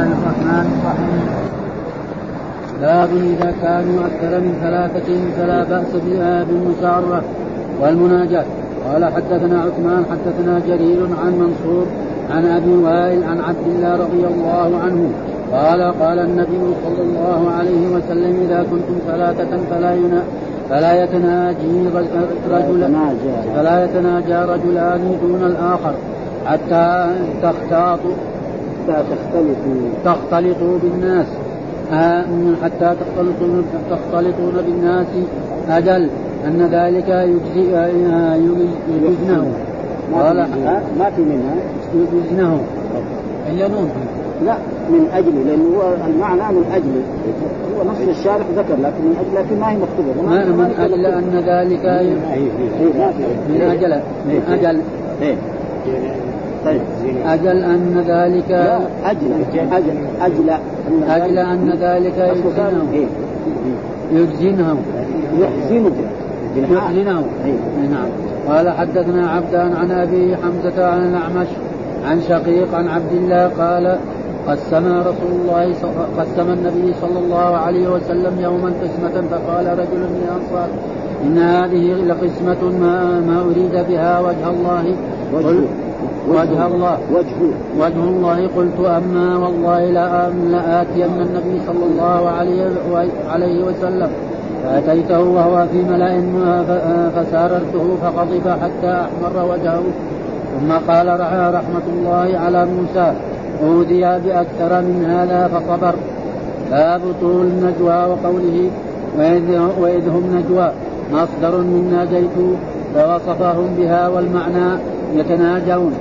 الله الرحمن الرحيم. باب إذا كانوا أكثر من ثلاثة فلا بأس بها بالمسارة والمناجاة. قال حدثنا عثمان حدثنا جرير عن منصور عن أبي وائل عن عبد الله رضي الله عنه. قال قال النبي صلى الله عليه وسلم إذا كنتم ثلاثة فلا ينا فلا يتناجي رجل فلا يتناجى رجلان دون الآخر حتى تختاطوا حتى تختلطوا تختلطوا بالناس آه، حتى تختلطون تختلطون بالناس أجل أن ذلك يجزي آه، يجزنه قال ما في منها يجزنه هي نون لا من أجل لأنه هو المعنى من أجل هو نص الشارح ذكر لكن من أجل لكن ما هي مكتوبه ما من أجل ان ذلك من أجل من أجل طيب. أجل أن ذلك أجل أجل أجل أجل أن ذلك يجزنه يجزنه يحزنه يحزنه نعم. قال حدثنا عبدان عن أبي حمزة عن الأعمش عن شقيق عن عبد الله قال قسم رسول الله قسم النبي صلى الله عليه وسلم يوما قسمة فقال رجل من الأنصار إن هذه لقسمة ما, ما أريد بها وجه الله. وجه وجه الله. وجه. وجه الله قلت أما والله لآتين النبي صلى الله عليه عليه وسلم. فأتيته وهو في ملأ فساررته فغضب حتى أحمر وجهه. ثم قال رحمة الله على موسى أوذي بأكثر من هذا فصبر. باب طول النجوى وقوله وإذ هم نجوى مصدر من ناجيت فوصفهم بها والمعنى يتناجون.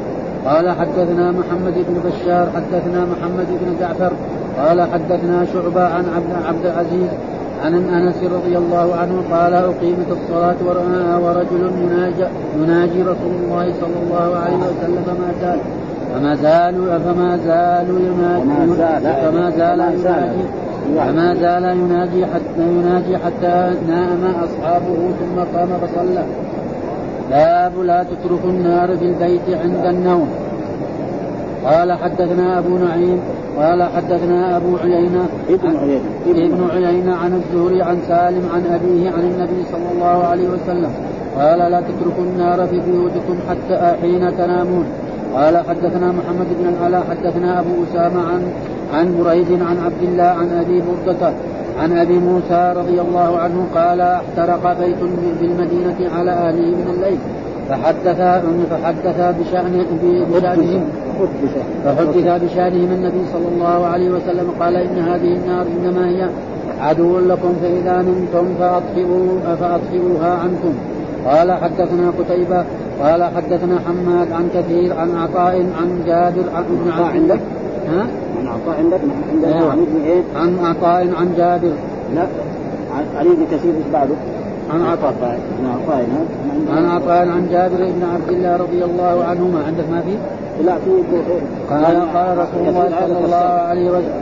قال حدثنا محمد بن بشار حدثنا محمد بن جعفر قال حدثنا شعبة عن عبد عبد العزيز عن أنس رضي الله عنه قال أقيمت الصلاة ورجل يناجي, يناجي رسول الله صلى الله عليه وسلم فما زال فما زالوا فما زالوا يناجي فما زال يناجي فما زال يناجي حتى يناجي حتى نام أصحابه ثم قام فصلى. باب لا تتركوا النار في البيت عند النوم. قال حدثنا أبو نعيم قال حدثنا أبو عيينة ابن عيينة. عن الزهري عن سالم عن أبيه عن النبي صلى الله عليه وسلم. قال لا تتركوا النار في بيوتكم حتى حين تنامون. قال حدثنا محمد بن العلاء حدثنا أبو أسامة عن عن بريد عن عبد الله عن أبي بردة عن أبي موسى رضي الله عنه قال احترق بيت بالمدينة على اهله من الليل فحدث فحدث بشأن بشأنهم فحدث بشأنهم النبي صلى الله عليه وسلم قال إن هذه النار إنما هي عدو لكم فإذا نمتم فأطفئوا فأطفئوها عنكم. قال حدثنا قتيبة قال حدثنا حماد عن كثير عن عطاء عن جابر عن عندك؟ ها؟ عن عطاء عندك أيوة. عن ابن إيه؟ عن عطاء عن جابر لا علي بن كثير إيش بعده؟ عن عطاء عن عطاء عن عطاء عن جابر بن عبد الله رضي الله عنهما عندك ما في؟ لا في قال قال رسول الله صلى الله عليه وسلم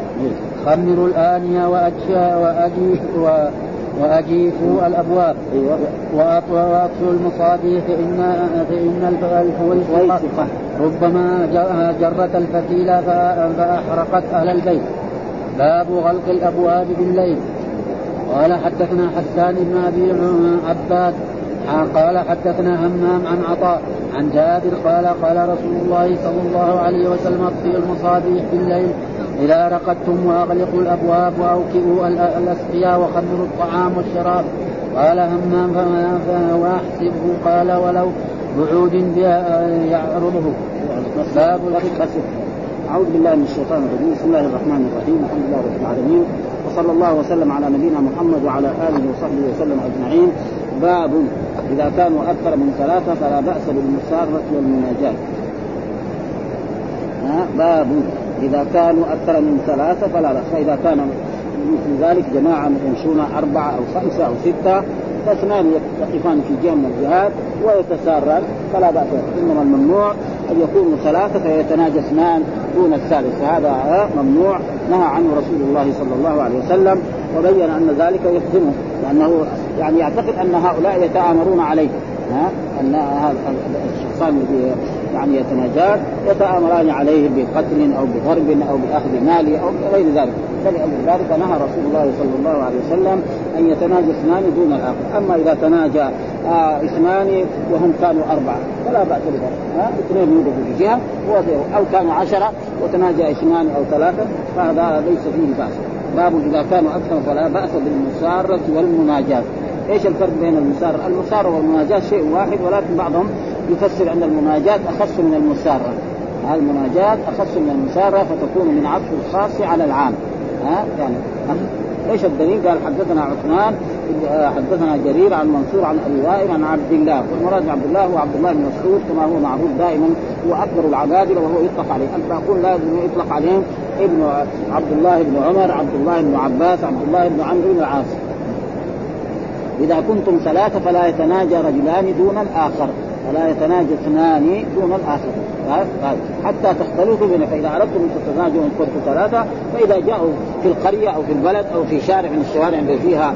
خمروا الآنية وأجيفوا وأجيف وأجيفوا الأبواب. أيوة. وأطفئوا المصابيح فإن فإن الفويسقة ربما جرت الفتيل فأحرقت أهل البيت. باب غلق الأبواب بالليل. قال حدثنا حسان بن أبي عباد. قال حدثنا همام عن عطاء. عن جابر قال قال رسول الله صلى الله عليه وسلم اطفئوا المصابيح بالليل. إذا رقدتم وأغلقوا الأبواب وأوكئوا الأسقياء وخمروا الطعام والشراب. قال همام وأحسبه. قال ولو بعود يعرضه. باب أعوذ بالله من الشيطان الرجيم. بسم الله الرحمن الرحيم. الحمد لله رب العالمين. وصلى الله وسلم على نبينا محمد وعلى آله وصحبه وسلم أجمعين. باب إذا كانوا أكثر من ثلاثة فلا بأس بالمسارة والمناجاة. باب إذا كانوا أكثر من ثلاثة فلا بأس فإذا كان مثل ذلك جماعة يمشون أربعة أو خمسة أو ستة فاثنان يقفان في جهة من الجهات ويتسارر فلا بأس. إنما الممنوع أن يكونوا ثلاثة فيتناجى اثنان دون الثالث. هذا ممنوع. نهى عنه رسول الله صلى الله عليه وسلم وبين أن ذلك يحزنه لأنه يعني يعتقد أن هؤلاء يتآمرون عليه. ها؟ أن الشخصان يعني يتناجان يتآمران عليه بقتل أو بضرب أو بأخذ مال أو غير ذلك فلأجل ذلك نهى رسول الله صلى الله عليه وسلم أن يتناجى اثنان دون الآخر، أما إذا تناجى آه اثنان وهم كانوا أربعة فلا بأس بذلك، اثنين يوقفوا في جهة أو كانوا عشرة وتناجى اثنان أو ثلاثة فهذا ليس فيه بأس. باب إذا كانوا أكثر فلا بأس بالمساره والمناجاة. إيش الفرق بين المساره؟ المساره والمناجاة شيء واحد ولكن بعضهم يفسر ان المناجاة أخص من المساره. المناجاة أخص من المسارة فتكون من عطف الخاص على العام ها يعني إيش الدليل؟ قال حدثنا عثمان حدثنا جرير عن منصور عن أبي وائل عن عبد الله والمراد عبد الله هو عبد الله بن مسعود كما هو معروف دائما هو أكبر العبادلة وهو يطلق عليه انت أقول لازم يطلق عليهم ابن عبد الله بن عمر عبد الله بن عباس عبد الله بن عمرو بن العاص إذا كنتم ثلاثة فلا يتناجى رجلان دون الآخر. فلا يتناجى اثنان دون الآخر. حتى تختلطوا بنا فإذا أردتم أن تتناجوا ان كنتم ثلاثة فإذا جاءوا في القرية أو في البلد أو في شارع من الشوارع اللي فيها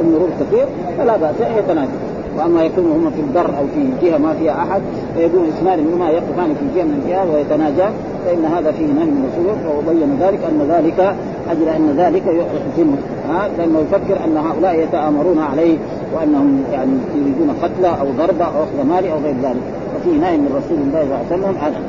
المرور كثير فلا بأس أن يتناجوا. وأما يكونوا هم في البر أو في جهة ما فيها أحد فيكون اثنان منهما يقفان في جهة من الجهات ويتناجان فإن هذا فيه نهي من الرسول وبين ذلك أن ذلك أجل أن ذلك يحزنه ها لأنه يفكر أن هؤلاء يتآمرون عليه وأنهم يعني يريدون قتله أو ضربه أو أخذ ماله أو غير ذلك. ففي نهي من رسول الله صلى الله عليه وسلم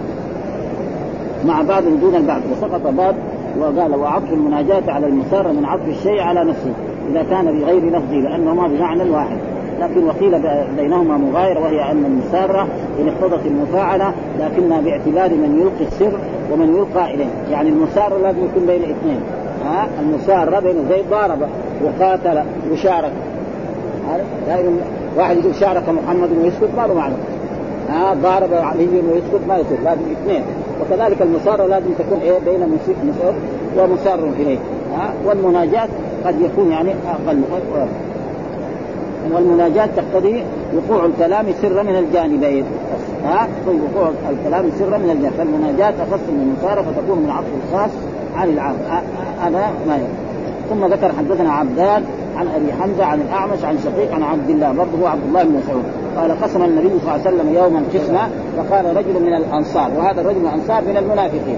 مع بعض دون البعض وسقط باب وقال وعطف المناجاة على المسار من عطف الشيء على نفسه إذا كان بغير لفظه لأنهما بمعنى واحد. لكن وقيل بينهما مغايرة وهي أن المسارة إن اقتضت المفاعلة لكنها باعتبار من يلقي السر ومن يلقى إليه. يعني المسارة لازم يكون بين اثنين ها المسارة بين زيد ضارب وقاتل وشارك. دائما واحد يقول شارك محمد ويسكت ما له معنى ها ضارب علي ويسكت ما يصير لازم اثنين. وكذلك المسارة لازم تكون إيه بين مسر ومسار إليه. ها والمناجاة قد يكون يعني أقل. والمناجاة تقتضي وقوع الكلام سرا من الجانبين. ها وقوع الكلام سرا من الجانبين. فالمناجاة أخص من المسارة فتكون من عطف الخاص عن العام. هذا ما يكون ثم ذكر حدثنا عبدان عن أبي حمزة عن الأعمش عن شقيق عن عبد الله برضه هو عبد الله بن مسعود. قال قسم النبي صلى الله عليه وسلم يوما قسمه فقال رجل من الأنصار وهذا الرجل من الأنصار من المنافقين.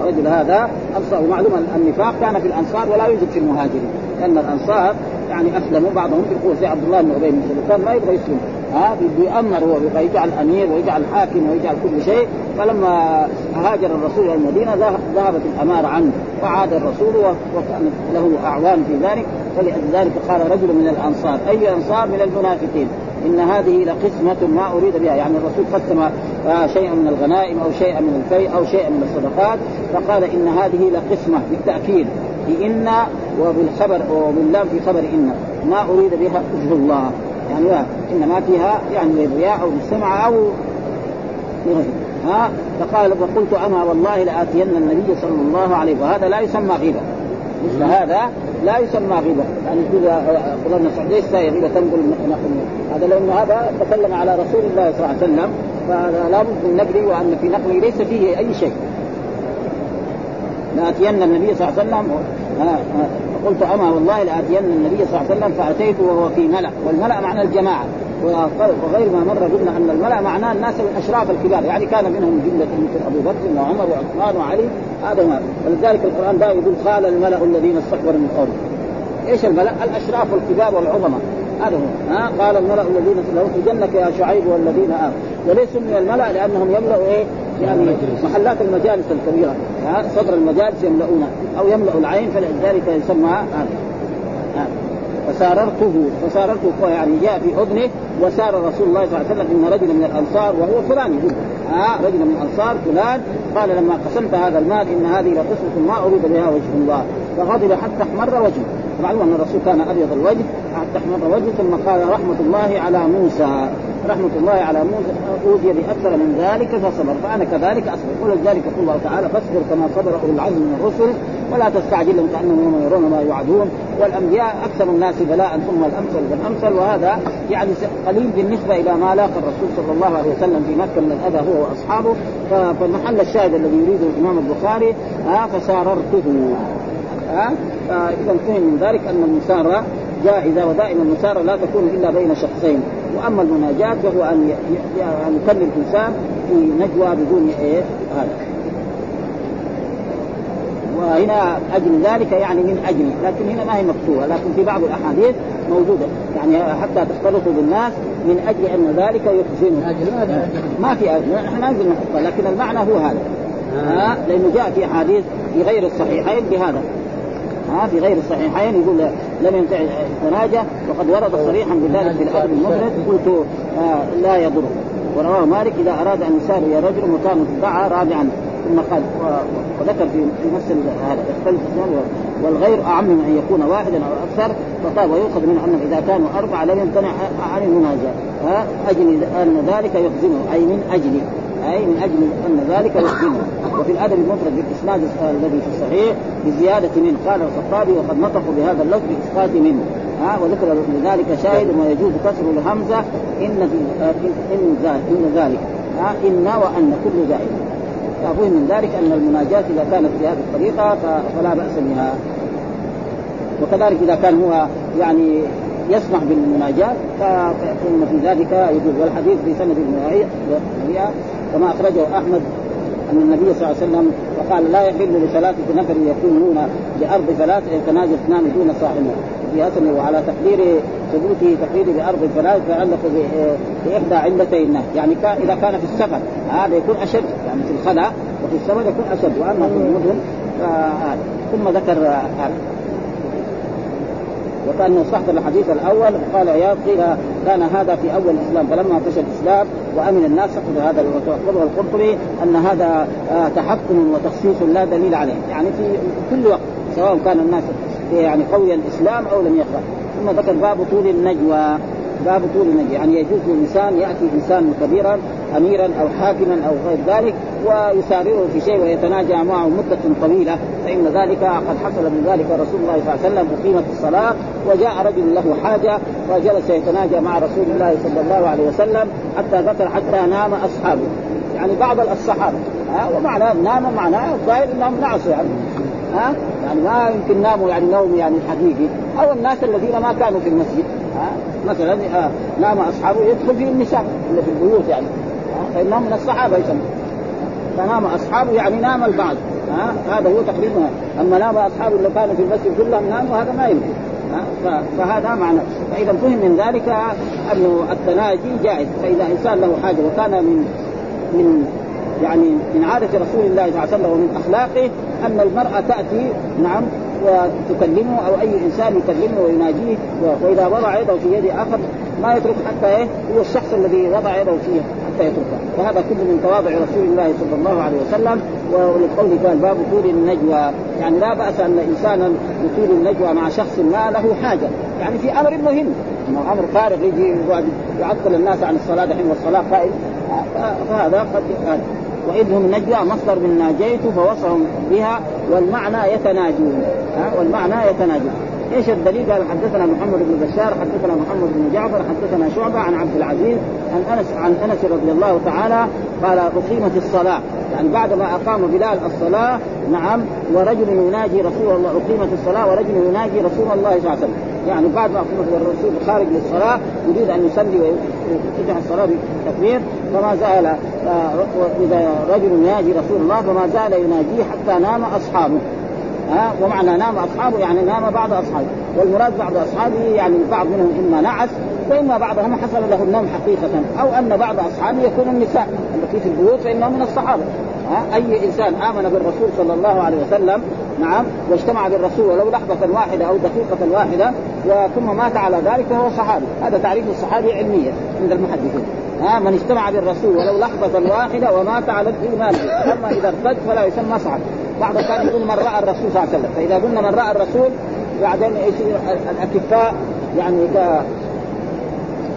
الرجل هذا أنصار ومعلوم النفاق كان في الأنصار ولا يوجد في المهاجرين. لأن الأنصار يعني أسلموا بعضهم بالقوه زي عبد الله بن أبي بن كان ما يبغى يسلم. ها بيأمر هو يجعل أمير ويجعل حاكم ويجعل كل شيء. فلما هاجر الرسول إلى المدينة ذهبت الأمارة عنه وعاد الرسول وكان له أعوان في ذلك. فلذلك قال رجل من الأنصار أي أنصار من المنافقين؟ إن هذه لقسمة ما أريد بها. يعني الرسول قسم شيئا من الغنائم أو شيئا من الفيء أو شيئا من الصدقات. فقال إن هذه لقسمة بالتأكيد بإن وبالخبر وباللام في خبر إن. ما أريد بها وجه الله. يعني لا إنما فيها يعني للرياء أو للسمع أو ها؟ فقال وقلت أنا والله لآتين النبي صلى الله عليه وهذا لا يسمى غيبة. مثل هذا لا يسمى غيبة. يعني الله بن مسعود ليس غيبة تنقل هذا لأن هذا تكلم على رسول الله صلى الله عليه وسلم فهذا لابد من نقله وأن في نقله ليس فيه أي شيء. لآتين النبي صلى الله عليه وسلم فقلت اما والله لأتين النبي صلى الله عليه وسلم فاتيته وهو في ملأ والملأ معنى الجماعة وغير ما مر قلنا أن الملأ معناه الناس الأشراف الكبار يعني كان منهم جملة مثل أبو بكر وعمر وعثمان وعلي هذا ما ولذلك القرآن دائما يقول قال الملأ الذين استكبروا من قومه. إيش الملأ؟ الأشراف الكبار والعظماء. هذا هو. ها؟ قال الملأ الذين لهم في جنك يا شعيب والذين آمنوا. وليسوا من الملأ لأنهم يملأوا إيه؟ يعني محلات المجالس الكبيرة. صدر المجالس يملؤونها أو يملأ العين فلذلك يسمى هذا. فساررته فساررته يعني جاء في اذنه وسار رسول الله صلى الله عليه وسلم إن رجلا من الأنصار وهو فلان. يقول ها رجل من الأنصار فلان. قال لما قسمت هذا المال إن هذه لقسمه ما أريد بها وجه الله. فغضب حتى احمر وجهه. معلوم أن الرسول كان أبيض الوجه حتى احمر وجهه ثم قال رحمة الله على موسى. رحمة الله على موسى أوذي بأكثر من ذلك فصبر. فأنا كذلك أصبر. ولذلك يقول الله تعالى فاصبر كما صبر أولو العزم من الرسل ولا تستعجلهم كأنهم يوم يرون ما يوعدون. والأنبياء أكثر الناس بلاء ثم الأمثل فالأمثل وهذا يعني قليل بالنسبة إلى ما لاقى الرسول صلى الله عليه وسلم في مكة من الأذى هو وأصحابه. فالمحل الشاهد الذي يريده الإمام البخاري ها فساررته. ها فإذا فهم من ذلك أن المسارة جائزة ودائما المسارة لا تكون إلا بين شخصين. وأما المناجاة فهو أن أن يكلم انسان في نجوى بدون إيه؟ هذا وهنا أجل ذلك يعني من أجل لكن هنا ما هي مكتوبة لكن في بعض الأحاديث موجودة. يعني حتى تختلطوا بالناس من أجل أن ذلك يحزنه ما في أجل نحن ما نقدر نحطها لكن المعنى هو هذا. آه. لأنه جاء في أحاديث في غير الصحيحين بهذا. ها؟ آه في غير الصحيحين يقول لم ينتهي التناجى وقد ورد صريحا بذلك في الأدب المفرد قلت آه لا يضر. ورواه مالك إذا أراد أن يساري رجل مكان دعا رابعا. ثم قال وذكر في نفس هذا يختلف والغير أعم من أن يكون واحدا أو أكثر. فقال ويؤخذ منه انه إذا كانوا أربعة لم يمتنع عن المناجاة. أجل أن ذلك يحزنه أي من أجل. اي من أجل أن ذلك يحزنه وفي الأدب المفرد بالإسناد الذي في الصحيح بزيادة منه. قال الخطابي وقد نطقوا بهذا اللفظ بإسقاط منه. ها وذكر لذلك شاهد ويجوز كسر الهمزة إن في إن إن ذلك. ها إن وأن كل ذلك فهم من ذلك أن المناجاة إذا كانت بهذه الطريقة فلا بأس بها. وكذلك إذا كان هو يعني يسمح بالمناجاة فإن في ذلك يجوز. والحديث في سند المعية كما أخرجه أحمد أن النبي صلى الله عليه وسلم وقال لا يحل لثلاثة نفر يكونون بأرض ثلاث يتناجى اثنان دون صاحبه. في حسن وعلى تقدير ثبوته تقدير بأرض ثلاث تعلق بإحدى علتي النهي يعني إذا كان في السفر هذا يكون أشد. يعني في الخلا وفي السفر يكون أشد. وأما في المدن ثم ذكر هذا. وكانه صحت الحديث الأول قال عياض قيل كان هذا في أول الإسلام فلما فشل الإسلام وأمن الناس سقط هذا وتوقفه القرطبي أن هذا آه، تحكم وتخصيص لا دليل عليه. يعني في كل وقت سواء كان الناس يعني قوي الإسلام أو لم يقرا ثم ذكر باب طول النجوى. باب طول النجوى. يعني يجوز للإنسان يأتي إنسان كبيرا اميرا أو حاكما أو غير ذلك ويسارعه في شيء ويتناجى معه مدة طويلة فإن ذلك قد حصل من ذلك رسول الله صلى الله عليه وسلم اقيمت الصلاة وجاء رجل له حاجة وجلس يتناجى مع رسول الله صلى الله عليه وسلم حتى ذكر حتى نام أصحابه. يعني بعض الصحابة ها ومعنى نام معناه الظاهر إنهم نعسوا يعني ها يعني ما يمكن ناموا يعني نوم يعني حقيقي. أو الناس الذين ما كانوا في المسجد ها مثلا آه نام أصحابه يدخل فيه النساء اللي في البيوت يعني. فانهم من الصحابة يسمى. فنام أصحابه يعني نام البعض. ها؟ هذا هو تقريبا أما نام اصحابه اللي كانوا في المسجد كلهم ناموا هذا ما يمكن. فهذا معنى. فإذا فهم من ذلك أنه التناجي جائز. فإذا إنسان له حاجة وكان من من يعني من عادة رسول الله صلى الله عليه وسلم ومن أخلاقه أن المرأة تأتي نعم وتكلمه أو أي إنسان يكلمه ويناجيه. وإذا وضع يده في يد آخر ما يترك حتى إيه؟ هو الشخص الذي وضع يده فيه. حتى يتركه وهذا كله من تواضع رسول الله صلى الله عليه وسلم ولقوله قال باب طول النجوى. يعني لا بأس أن انسانا يطيل النجوى مع شخص ما له حاجة. يعني في أمر مهم إنه أمر فارغ يجي يعطل الناس عن الصلاة دحين والصلاه قائم. فهذا قد وإذ هم نجوى مصدر من ناجيت فوصفهم بها والمعنى يتناجون. والمعنى يتناجون. إيش الدليل؟ قال حدثنا محمد بن بشار حدثنا محمد بن جعفر حدثنا شعبة عن عبد العزيز عن أنس عن أنس رضي الله تعالى قال أقيمت الصلاة. يعني بعد ما أقام بلال الصلاة نعم ورجل يناجي رسول الله أقيمت الصلاة ورجل يناجي رسول الله صلى الله عليه وسلم. يعني بعد ما أقيمت الرسول خارج للصلاة يريد أن يصلي ويفتح الصلاة بالتكبير فما زال إذا رجل يناجي رسول الله فما زال يناجيه حتى نام أصحابه. ها ومعنى نام أصحابه يعني نام بعض أصحابه. والمراد بعض أصحابه يعني البعض منهم إما نعس وإما بعضهم حصل له النوم حقيقة أو أن بعض أصحابه يكون النساء. التي في البيوت فإنهم من الصحابة. ها أي إنسان آمن بالرسول صلى الله عليه وسلم نعم واجتمع بالرسول ولو لحظة واحدة أو دقيقة واحدة وثم مات على ذلك فهو صحابي. هذا تعريف الصحابي علميا عند المحدثين. ها من اجتمع بالرسول ولو لحظة واحدة ومات على الإيمان. أما إذا ارتد فلا يسمى صحابي. بعض كان يقول من رأى الرسول صلى الله عليه وسلم. فإذا قلنا من رأى الرسول بعدين يصير الأكفاء يعني ك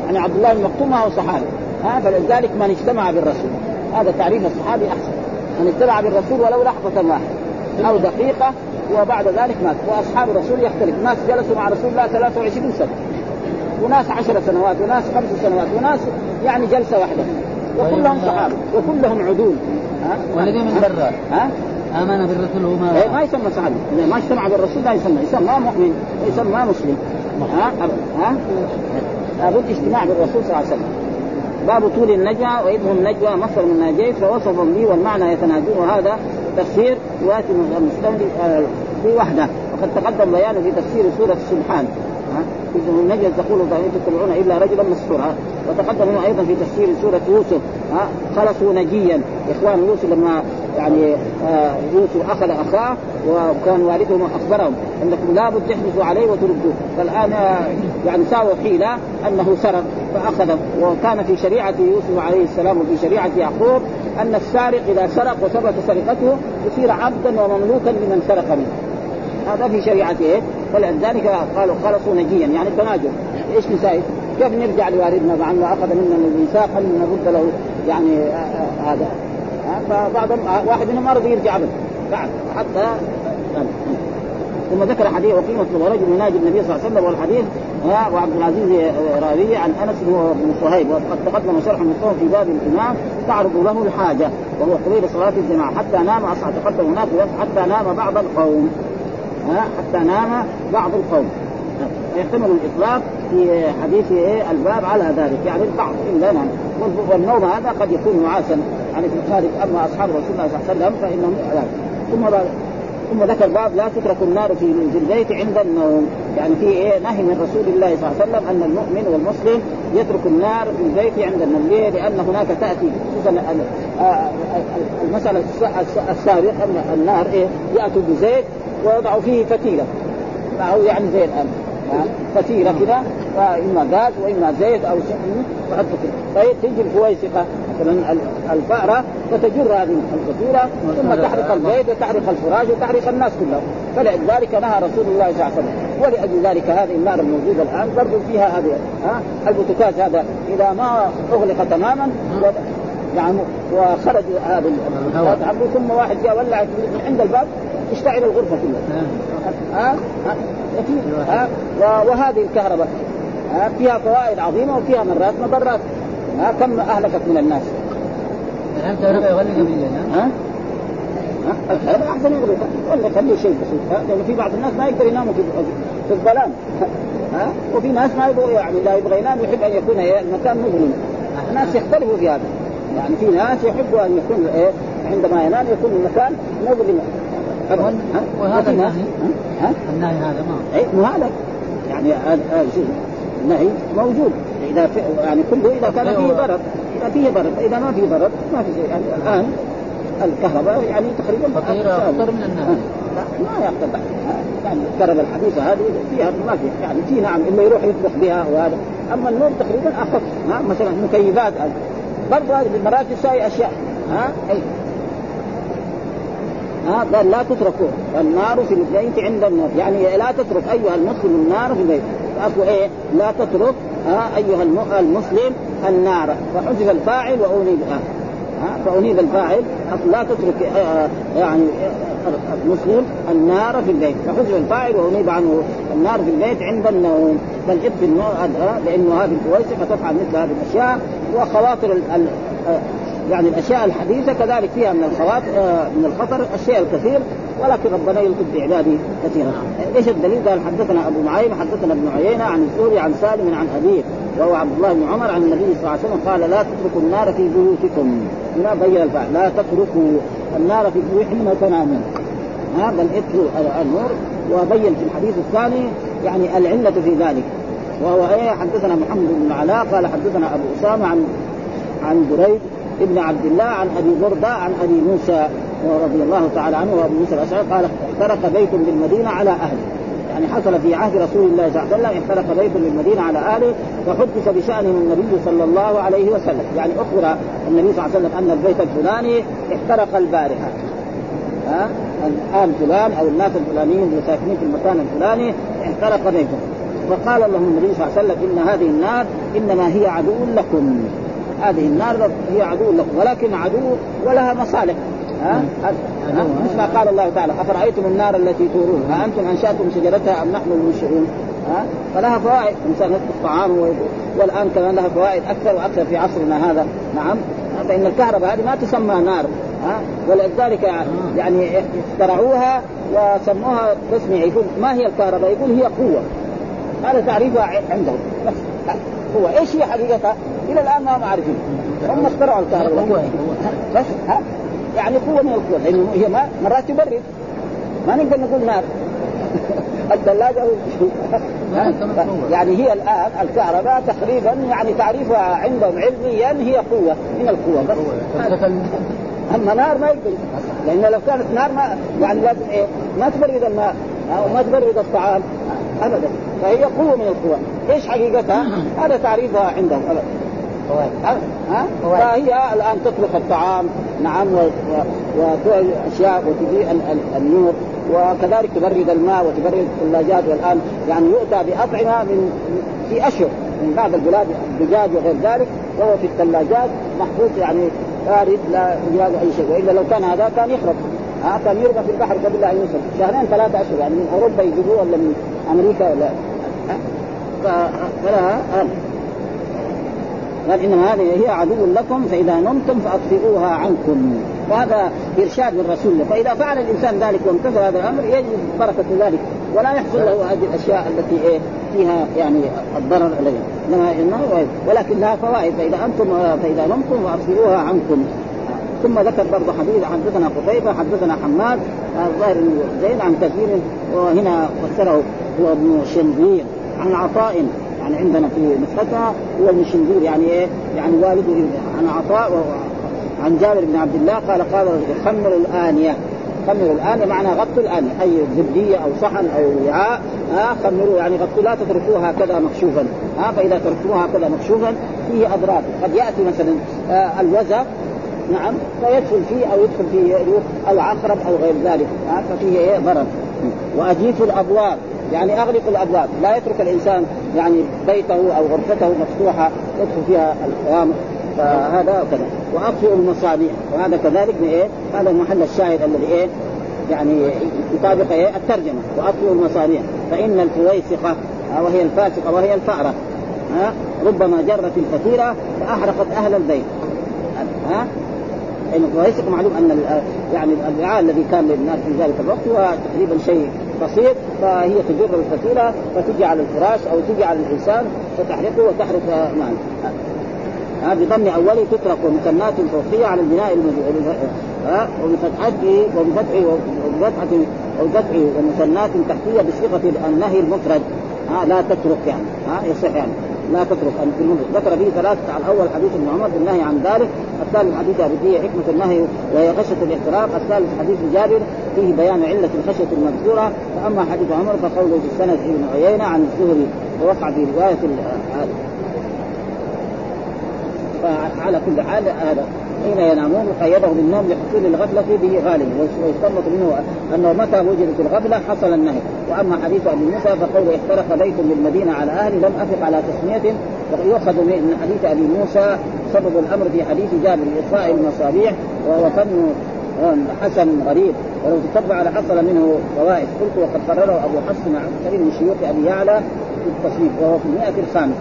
يعني عبد الله بن مكتوم هو صحابي. ها فلذلك من اجتمع بالرسول. هذا تعريف الصحابي أحسن. من اجتمع بالرسول ولو لحظه واحدة أو دقيقة وبعد ذلك مات. وأصحاب الرسول يختلف. ناس جلسوا مع رسول الله 23 سنة. وناس عشر سنوات وناس خمس سنوات وناس يعني جلسة واحدة. وكلهم صحابه وكلهم عدول. ها؟ والذي من برا. ها؟ آمن بالرسول وما إيه ما يسمى صحابي إذا ما اجتمع بالرسول لا يسمى. يسمى مؤمن يسمى مسلم. ها؟ ها؟ لابد اجتماع بالرسول صلى الله عليه وسلم. باب طول النجوى وإذن النجوى مصدر من ناجيت فوصف به والمعنى يتناجون وهذا تفسير ياتي المستملي في وحده. وقد تقدم بيانه في تفسير سورة سبحان إذن النجوى تقول فإن تتبعون إلا رجلا مسحورا. وتقدم أيضا في تفسير سورة يوسف. خلصوا نجيا. إخوان يوسف لما يعني آه يوسف أخذ أخاه وكان والدهم أخبرهم أنكم لابد تحدثوا عليه وتردوه. فالآن آه يعني ساووا حيلة أنه سرق فأخذه. وكان في شريعة يوسف عليه السلام وفي شريعة يعقوب أن السارق إذا سرق وثبت سرقته يصير عبدا ومملوكا لمن سرق منه. هذا في شريعته إيه؟ فلذلك قالوا خلصوا نجيا يعني التناجر إيش نساوي؟ كيف نرجع لوالدنا مع انه اخذ منا الميثاق ان نرد له يعني آه، هذا. فبعضهم آه، واحد منهم ما رضي يرجع أبدا. بعد حتى ثم ذكر حديث وقيمة ورجل يناجي النبي صلى الله عليه وسلم والحديث وعبد العزيز راوي عن أنس بن صهيب وقد تقدم شرح المستوى في باب الإمام تعرض له الحاجة وهو قبيل صلاة الجماعة حتى نام أصلا تقدم هناك حتى نام بعض القوم حتى نام بعض القوم. يحتمل الإطلاق في حديث إيه الباب على ذلك يعني البعض الا نام والنوم هذا قد يكون معاسا. يعني في الخارج أما أصحاب رسول الله صلى الله عليه وسلم فإنهم ثم ثم ذكر باب لا تترك النار في في البيت عند النوم. يعني في إيه؟ نهي من رسول الله صلى الله عليه وسلم أن المؤمن والمسلم يترك النار في البيت عند النوم. ليه؟ لأن هناك تأتي خصوصا المسألة السابق أن النار إيه؟ ياتوا بزيت ويضع فيه فتيلة. معه يعني زي الان فتيلة كذا واما غاز وإما زيت أو شيء. وحطه كذا طيب تيجي الفويسقة مثلا الفأرة فتجر هذه الفتيلة ثم تحرق البيت وتحرق الفراش وتحرق الناس كلهم. فلذلك نهى رسول الله صلى الله عليه وسلم. ولأجل ذلك هذه النار الموجودة الآن برضو فيها هذه ها البوتكاز هذا إذا ما أغلق تماما نعم وخرج هذا ثم واحد جاء ولع عند الباب اشتعل الغرفة كلها. ها ها ها وهذه الكهرباء. ها فيها فوائد عظيمة وفيها مرات مضرات. ها كم أهلكت من الناس؟ الكهرباء يغلق ها؟ الكهرباء أحسن يغلق ولا خليه شيء بسيط لأنه في بعض الناس ما يقدر يناموا في الظلام ها؟ وفي ناس ما يبغوا يعني لا يبغى ينام يحب أن يكون المكان مظلم الناس يختلفوا في هذا. يعني في ناس يحبوا أن يكون إيه عندما ينام يكون المكان مظلم وهذا النهي النهي هذا ما اي مو هذا يعني هذا شوف. النهي موجود. إذا في يعني كله إذا كان فيه ضرر. إذا فيه ضرر. فاذا ما فيه ضرر ما في شيء. يعني الآن الكهرباء يعني تقريبا أكثر من النهي. ما يقتل يعني الكهرباء الحديثه هذه فيها ما في. يعني في نعم اما يروح يطبخ بها وهذا. أما النور تقريبا أخف. مثلا مكيفات. برضه هذه بالمراكز تساوي أشياء. ها؟ أي. قال لا تتركوا النار في البيت عند النار يعني لا تترك أيها المسلم النار في البيت. اكو إيه؟ لا تترك ها أيها المسلم النار. فحذف الفاعل وأنيب ها فأنيب الفاعل. لا تترك آه يعني المسلم النار في البيت. فحذف الفاعل وأنيب عنه. النار في البيت عند النوم. بل النار لأنه هذه الكويسة تفعل مثل هذه الأشياء. وخواطر يعني الأشياء الحديثة كذلك فيها من الخواطر آه، من الخطر الشيء الكثير ولكن ربنا يلطف بعباده كثيرا. إيش الدليل؟ قال حدثنا أبو نعيم حدثنا ابن عيينة عن الزهري عن سالم عن أبيه وهو عبد الله بن عمر عن النبي صلى الله عليه وسلم قال لا تتركوا النار في بيوتكم. هنا بين الفعل لا تتركوا النار في بيوتكم تنامون ها بل اتركوا النور. وبين في الحديث الثاني يعني العلة في ذلك. وهو إيه؟ حدثنا محمد بن علاء قال حدثنا أبو أسامة عن عن بريد ابن عبد الله عن أبي بردة عن أبي موسى رضي الله تعالى عنه وابو موسى الأشعري قال احترق بيت بالمدينة على أهله. يعني حصل في عهد رسول الله صلى الله عليه وسلم احترق بيت بالمدينة على أهله فحدث بشانه النبي صلى الله عليه وسلم. يعني أخبر النبي صلى الله عليه وسلم أن البيت الفلاني احترق البارحة. ها؟ الان فلان أو الناس الفلانيين اللي ساكنين في المكان الفلاني احترق بيته. فقال لهم النبي صلى الله عليه وسلم إن هذه النار إنما هي عدو لكم. هذه النار هي عدو لكم ولكن عدو ولها مصالح. ها؟ مثل ما قال الله تعالى أفرأيتم النار التي تورون؟ ها؟ أنتم أنشأتم شجرتها أم نحن المنشئون؟ ها؟ فلها فوائد. الانسان يطبخ طعام والآن كمان لها فوائد أكثر وأكثر في عصرنا هذا. نعم. فإن الكهرباء هذه ما تسمى نار ها؟ ولذلك يعني اخترعوها وسموها تسمية يقول ما هي الكهرباء؟ يقول هي قوة. هذا تعريفها عندهم. بس. هو إيش هي حقيقتها؟ إلى الآن ما هم عارفين. هم اخترعوا الكهرباء. بس ها؟ يعني قوة من القوة. لأنه هي ما مرات تبرد. ما نقدر نقول نار. الثلاجة يعني هي الآن الكهرباء تقريبا يعني تعريفها عندهم علميا هي قوة من القوة. بس أما نار ما يقدر. لأن لو كانت نار ما يعني لازم إيه ما تبرد الماء أو ما تبرد الطعام أبدا. فهي قوة من القوى إيش حقيقتها؟ هذا تعريفها عندهم. أبدا. ها؟ فهي الآن تطلق الطعام نعم وتوجد اشياء وتجيء النور وكذلك تبرد الماء وتبرد الثلاجات والآن. يعني يؤتى بأطعمة من في أشهر من بعض البلاد الدجاج وغير ذلك وهو في الثلاجات محفوظ يعني بارد لا يجاز أي شيء. وإلا لو كان هذا كان يخرب. كان يرمى في البحر قبل أن يوصل. شهرين ثلاثة أشهر يعني من أوروبا يجيبوه ولا من أمريكا ولا؟ فلها قال. إنما هذه هي عدو لكم فإذا نمتم فأطفئوها عنكم. وهذا إرشاد من رسول الله فإذا فعل الإنسان ذلك وامتثل هذا الأمر يجد بركة ذلك ولا يحصل له هذه الأشياء التي إيه فيها يعني الضرر عليه إنما ولكن لها فوائد فإذا أنتم فإذا نمتم فأطفئوها عنكم. ثم ذكر برضه حديث حدثنا قتيبة حدثنا حماد الظاهر زين عن كثير وهنا فسره هو ابن شنبير عن عطاء يعني عندنا في نسختها هو ابن شنبير يعني إيه؟ يعني والده عن عطاء عن جابر بن عبد الله قال قال خمر الآنية خمروا الآن معنى غطوا الآن أي زبدية أو صحن أو وعاء ها خمروا يعني غطوا لا تتركوها هكذا مكشوفا ها فإذا تركتوها هكذا مكشوفا فيه أضرار قد يأتي مثلا آه الوزغ نعم فيدخل فيه أو يدخل فيه أو عقرب أو غير ذلك. ففيه إيه؟ ضرر. واجيفوا الأبواب يعني اغلقوا الأبواب. لا يترك الإنسان يعني بيته أو غرفته مفتوحة يدخل فيها القوام فهذا كذا واطفئوا المصابيح. وهذا كذلك من إيه؟ هذا محل الشاهد الذي إيه؟ يعني يطابق إيه؟ الترجمة. واطفئوا المصابيح. فإن الفويسقة وهي الفاسقة وهي الفأرة ها ربما جرت الفتيله فأحرقت أهل البيت. ها؟ الفويسق معلوم أن يعني الوعاء الذي كان للناس في ذلك الوقت هو تقريبا شيء بسيط فهي تجر الفتيله فتجي على الفراش أو تجي على الإنسان فتحرقه وتحرق معه ها بضم اوله تترك ومثنات فوقية على البناء وبفتحته وبفتحه وبفتحة وبفتحه ومثنات تحتية بصيغة النهي المفرد. ها لا تترك يعني. ها يصح يعني. لا تترك أن في المنزل ذكر به ثلاثة على الأول حديث ابن عمر بالنهي عن ذلك. الثالث حديث أبي حكمة النهي وهي خشية الاحتراق. الثالث حديث جابر فيه بيان علة الخشية المذكورة. فأما حديث عمر فقوله في السند ابن عيينة عن الزهري ووقع في رواية هذا فعلى كل حال هذا. حين ينامون قيده بالنوم لحصول الغفلة به غالبا. ويستنبط منه أنه متى وجدت الغفلة حصل النهي. وأما حديث أبي موسى فقوله احترق بيت بالمدينة على أهل لم أفق على تسمية. ويؤخذ من حديث أبي موسى سبب الأمر في حديث جابر إطفاء المصابيح وهو فن حسن غريب. ولو تتبع لحصل منه فوائد. قلت وقد قرره أبو حفص مع كثير من شيوخ أبي يعلى في التصنيف وهو في المئة الخامس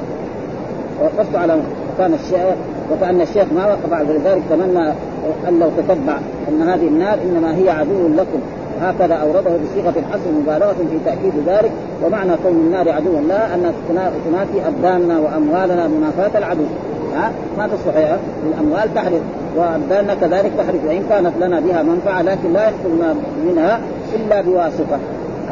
ووقفت على كان الشيخ. وكأن الشيخ ما وقف بعد ذلك تمنى أن لو تتبع أن هذه النار إنما هي عدو لكم. هكذا أورده بصيغة الحصر مبالغة في تأكيد ذلك ومعنى كون النار عدوا لا أن تنافي أبداننا وأموالنا منافاة العدو. ها؟ ما تصلح الأموال تحرق وأبداننا كذلك تحرق وإن كانت لنا بها منفعة لكن لا يحصل منها إلا بواسطة.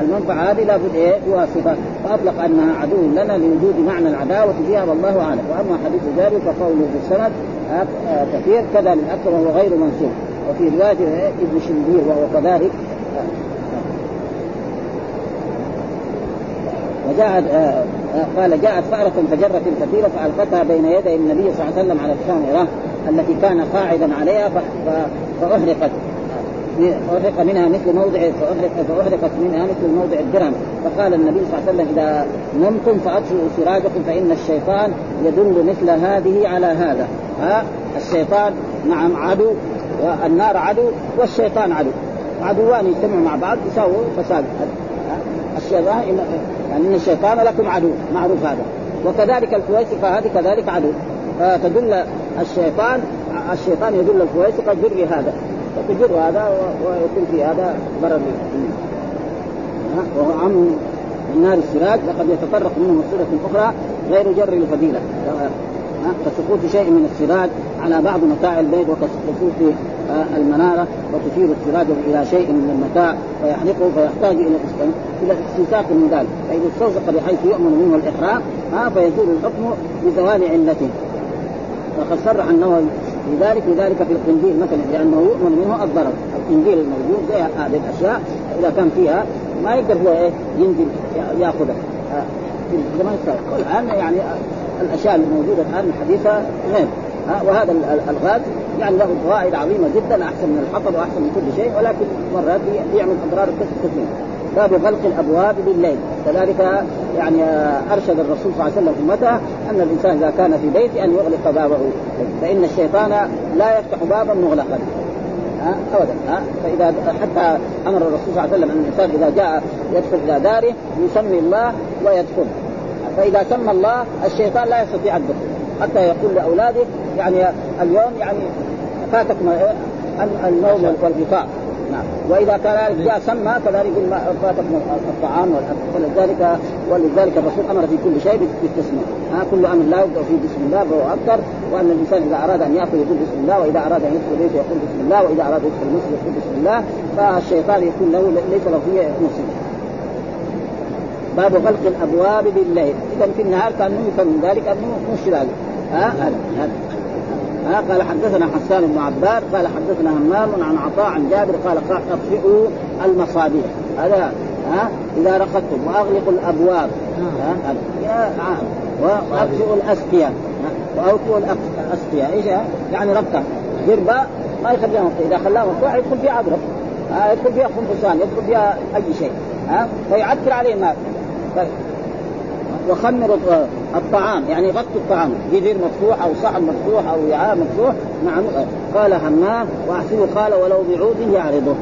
المنفعه هذه لابد إيه؟ بواسطه فأطلق أنها عدو لنا لوجود معنى العداوة فيها والله أعلم. وأما حديث جابر فقوله في السند آه، كثير كذا للاكثر وهو غير منسوب وفي رواية ابن شنبير وهو كذلك. وجاءت آه، آه، قال جاءت فأرة فجرت الكثيرة فألقتها بين يدي النبي صلى الله عليه وسلم على الشامرة التي كان قاعدا عليها فأحرقت فأحرق منها مثل موضع فأحرق فأحرقت منها مثل موضع الدرهم. فقال النبي صلى الله عليه وسلم إذا نمتم فأطفئوا سراجكم فإن الشيطان يدل مثل هذه على هذا. ها؟ الشيطان نعم عدو والنار عدو والشيطان عدو. عدوان يجتمعوا مع بعض يساووا فساد. الشيطان يعني إن الشيطان لكم عدو معروف هذا. وكذلك الفويسقه هذه كذلك عدو. فتدل الشيطان الشيطان يدل الفويسقه جري هذا. فتجر هذا ويكون في هذا ضرر وهو عم النار السراج وقد يتطرق منه صورة أخرى غير جر الفضيلة. كسقوط شيء من السراج على بعض متاع البيت وكسقوط آه، المنارة وتشير السراج إلى شيء من المتاع فيحرقه فيحتاج إلى إلى استنساخ من ذلك. فإذا استوثق بحيث يؤمن منه الاحراق ها فيزول الحكم بزوال علته. وقد صرح النووي لذلك لذلك في القنديل مثلا لأنه يؤمن منه الضرر. القنديل الموجود زي هذه الأشياء إذا كان فيها ما يقدر هو إيه ينزل ياخذها في الزمان السابق والان يعني الأشياء الموجودة الآن الحديثة غير. وهذا الغاز يعني له فوائد عظيمة جدا أحسن من الحطب وأحسن من كل شيء ولكن مرات بيعمل أضرار كثيرة. باب غلق الأبواب بالليل كذلك يعني أرشد الرسول صلى الله عليه وسلم أمته أن الإنسان إذا كان في بيته أن يغلق بابه. فإن الشيطان لا يفتح بابا مغلقا. أبدا. فإذا حتى أمر الرسول صلى الله عليه وسلم أن الإنسان إذا جاء يدخل إلى داره يسمي الله ويدخل. فإذا سمى الله الشيطان لا يستطيع الدخول. حتى يقول لأولاده يعني اليوم يعني فاتكم النوم والغطاء نعم. وإذا كذلك جاء سمى كذلك فاتكم الطعام ولذلك ولذلك الرسول أمر في كل شيء بالتسمية. ها كل أمر لا يبدا فيه بسم الله فهو أكثر. وأن الإنسان إذا أراد أن يأكل يقول بسم الله وإذا أراد أن يدخل بيته يقول بسم الله وإذا أراد أن يدخل المسجد يقول بسم الله. فالشيطان يكون له ليس له فيه نصيب. باب غلق الأبواب بالليل. إذا في النهار كان من ذلك انه مش ها هذا. ها قال حدثنا حسان بن عباد قال حدثنا همام عن عطاء عن جابر قال اطفئوا المصابيح. هذا ها إذا رقدتم وأغلقوا الأبواب. ها هذا. واطفئوا الاسقيه وأوطئوا الاسقيه إيش يعني ربطة. دربه ما يخليها مفتوح إذا خلاها مفتوح يدخل فيها عبرة يدخل فيها خنفسان يدخل فيها أي شيء. ها فيعكر عليه الماء طيب. وخمروا الطعام يعني غطوا الطعام. جدير مفتوح أو صحن مفتوح أو وعاء مفتوح. نعم. قال همام واحسبه قال ولو بعود يعرضه.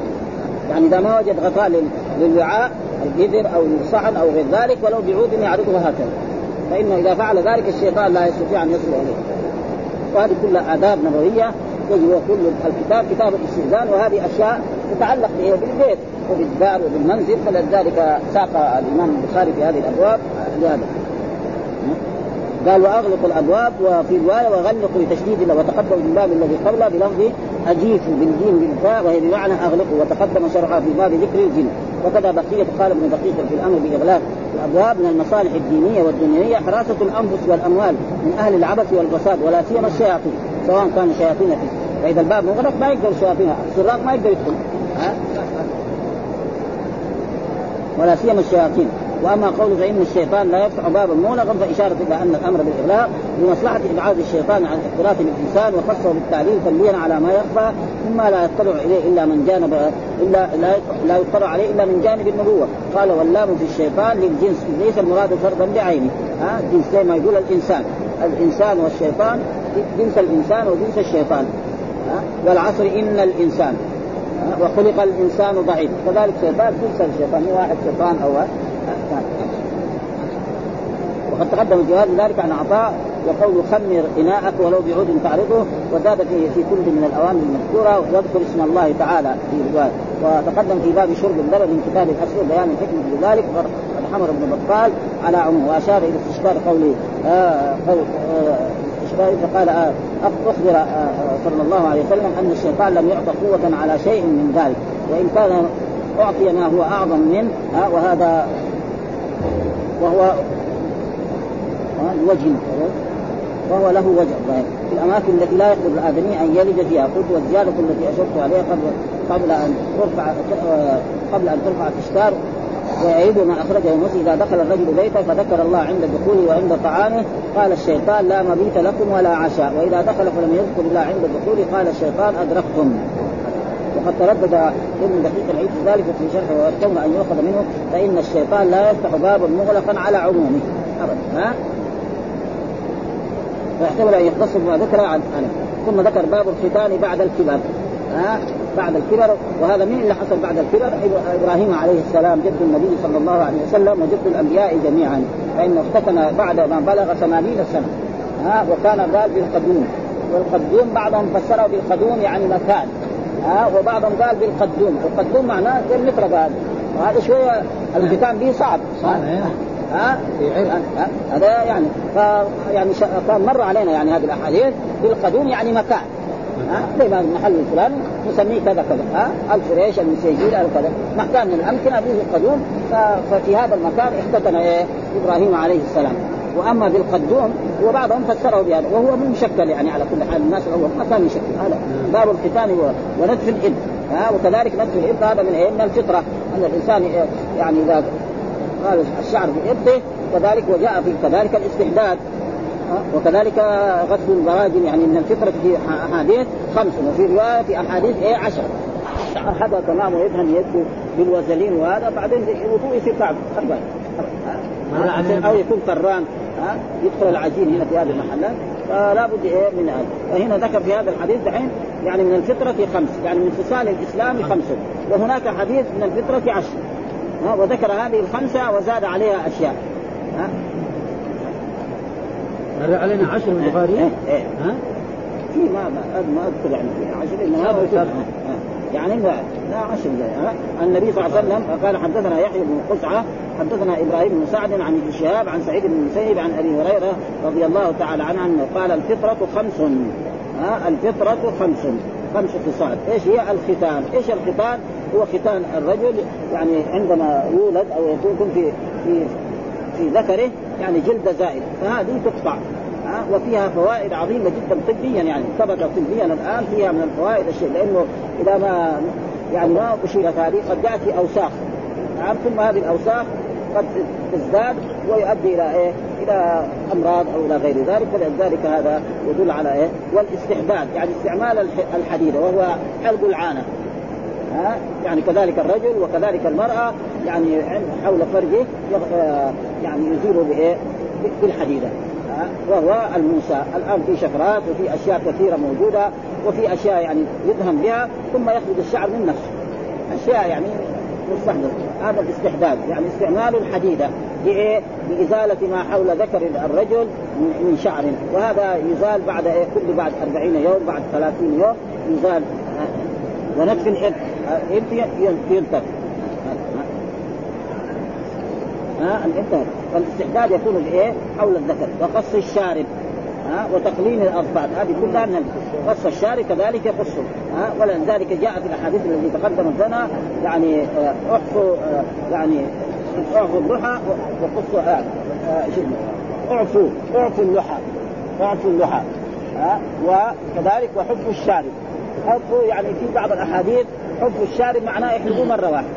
يعني إذا ما وجد غطاء للوعاء الجدر أو الصحن أو غير ذلك ولو بعود يعرضه هكذا. فانه إذا فعل ذلك الشيطان لا يستطيع أن يصل إليه. وهذه كلها آداب نبوية يجب كل الكتاب كتاب الاستئذان وهذه أشياء تتعلق بالبيت. وبالدار وبالمنزل فلذلك ساق الإمام البخاري في هذه الأبواب لهذا. قال وأغلق الأبواب وفي رواية وغلقوا بتشديد وتقدم بالباب الذي قبله بلفظ اجيفوا بالجيم بالفاء وهي بمعنى اغلقوا وتقدم شرحها في باب ذكر الجن. وكذا بقية قال ابن دقيق في الأمر بإغلاق الأبواب من المصالح الدينية والدنيوية حراسه الأنفس والأموال من أهل العبث والفساد ولا سيما الشياطين سواء كانوا شياطين فيه فإذا الباب مغلق ما يقدر الشياطين السراق ما يقدر يدخل. ولا سيما الشياطين. وأما قول فإن الشيطان لا يفتح بابا مغلقا فإشارة إلى أن الأمر بالاغلاق لمصلحة إبعاد الشيطان عن اختلاط بالانسان وخصه بالتعليل تنبيها على ما يخفى مما لا يطلع إليه إلا من جانب إلا لا لا يطلع عليه إلا من جانب النبوة. قال واللام في الشيطان للجنس ليس المراد فردا بعينه. ها؟ جنس زي ما يقول الإنسان. الإنسان والشيطان جنس الإنسان وجنس الشيطان. والعصر إن الإنسان. وخلق الإنسان ضعيف. كذلك شيطان جنس الشيطان واحد شيطان أو وقد تقدم الجواب ذلك عن عطاء وقول خمر إناءك ولو بعود تعرضه وزاد في في كل من الأوامر المذكورة. واذكر اسم الله تعالى في الروايه وتقدم في باب شرب اللبن من كتاب الاسر بيان الحكمة لذلك قد حمر بن بطال على عموم. وأشار إلى استشكال قوله آه قول آه فقال آه أخبر آه صلى الله عليه وسلم أن الشيطان لم يعطى قوة على شيء من ذلك. وإن كان أعطي ما هو أعظم منه وهذا وهو وجه وهو له وجه في الأماكن التي لا يقدر الآدمي أن يلج فيها قلت والزياده التي اشرت عليها قبل قبل أن ترفع قبل أن ترفع التشكار ويعيد ما أخرجه مسلم إذا دخل الرجل بيته فذكر الله عند دخوله وعند طعامه. قال الشيطان لا مبيت لكم ولا عشاء. وإذا دخل فلم يذكر الله عند دخوله قال الشيطان أدركتم. وقد تردد ابن دقيق العيد في ذلك في شرحه ويحتمل أن يؤخذ منه. فإن الشيطان لا يفتح بابا مغلقا على عمومه. ابدا. ها؟ فيحتمل أن يختص بما ذكر عن ثم ذكر باب الختان بعد الكبر ها؟ بعد الكبر وهذا مين اللي حصل بعد الكبر؟ إبراهيم عليه السلام جد النبي صلى الله عليه وسلم وجد الأنبياء جميعا. فانه اختتن بعد ما بلغ ثمانين سنة. ها وكان قال بالقدوم. والقدوم بعضهم فسره بالقدوم يعني مكان ها وبعضهم قال بالقدوم. القدوم معناه زي المطرقه هذه وهذا شوية الختان به صعب. ها؟ هذا يعني ف يعني كان مر علينا يعني هذه الأحاديث. بالقدوم يعني مكان. زي ما المحل الفلاني نسميه كذا كذا ها؟ الفريش المسيجيل كذا مكان من الأمكنة به القدوم. ففي هذا المكان اختتن إيه؟ إبراهيم عليه السلام. وأما بالقدوم وبعضهم فسره بهذا. وهو مشكل يعني على كل حال. الناس الأول ما كان يشكل هذا باب الختان ونتف الابن ها؟ وكذلك نتف الابن هذا من إيه؟ من الفطرة. أن الإنسان يعني إذا قال الشعر بابنه كذلك وجاء في كذلك الاستحداد وكذلك غسل البراجم يعني من الفطرة في أحاديث خمس وفي رواية في أحاديث إيه؟ عشر. هذا تمام ويدهن يده بالوزلين وهذا بعدين الوضوء يصير كعب أو يكون قران ها؟ يدخل العجين هنا في هذه المحلات فلا بد إيه؟ من هذا. فهنا ذكر في هذا الحديث دحين يعني من الفطرة خمس يعني من خصال الإسلام خمس. وهناك حديث من الفطرة عشر. وذكر هذه الخمسة وزاد عليها أشياء. مر علينا عشر من البخاري. إيه إيه. ها؟ في ما ما ما أذكر يعني في عشر هذا يعني لا لا عشر ها النبي صلى الله عليه وسلم قال حدثنا يحيى بن قزعة حدثنا إبراهيم بن سعد عن ابن شهاب عن سعيد بن المسيب عن أبي هريرة رضي الله تعالى عنه أنه قال الفطرة خمس. ها؟ الفطرة خمس. خمس خصال، إيش هي؟ الختان؟ إيش الختان؟ هو ختان الرجل يعني عندما يولد أو يكون في في في ذكره يعني جلد زائد فهذه تقطع. ها؟ وفيها فوائد عظيمة جدا طبيا يعني ثبت طبيا الآن فيها من الفوائد الشيء لأنه إذا ما يعني ما اشيرت هذه قد تاتي أوساخ. نعم ثم هذه الأوساخ قد تزداد ويؤدي إلى إيه؟ إلى أمراض أو إلى غير ذلك فلذلك هذا يدل على إيه؟ والاستحداد يعني استعمال الحديده وهو حلق العانة. ها؟ يعني كذلك الرجل وكذلك المرأة يعني حول فرجه يعني يزيله بإيه؟ بالحديدة وهو الموسى. الآن في شفرات وفي أشياء كثيرة موجودة وفي أشياء يعني يدهن بها ثم يخرج الشعر من نفسه. أشياء يعني مستحدث هذا الاستحداث يعني استعمال الحديدة بإيه؟ بإزالة ما حول ذكر الرجل من شعر. وهذا يزال بعد إيه؟ كل بعد 40 يوم بعد 30 يوم يزال. ونتف الإبط ينتف ها الإبط فالاستحداد يكون بايه؟ حول الذكر. وقص الشارب ها وتقليل الاظفار هذه كلها من قص الشارب كذلك يقصه ها ولذلك جاء في الأحاديث التي تقدمت لنا. يعني آه، احفوا آه، يعني أعفوا اللحى وقصوا آه، أعفوا أعفوا اللحى أعفوا اللحى ها وكذلك وحفوا الشارب. حفوا يعني في بعض الأحاديث حفوا الشارب معناه يحلقوه مرة واحدة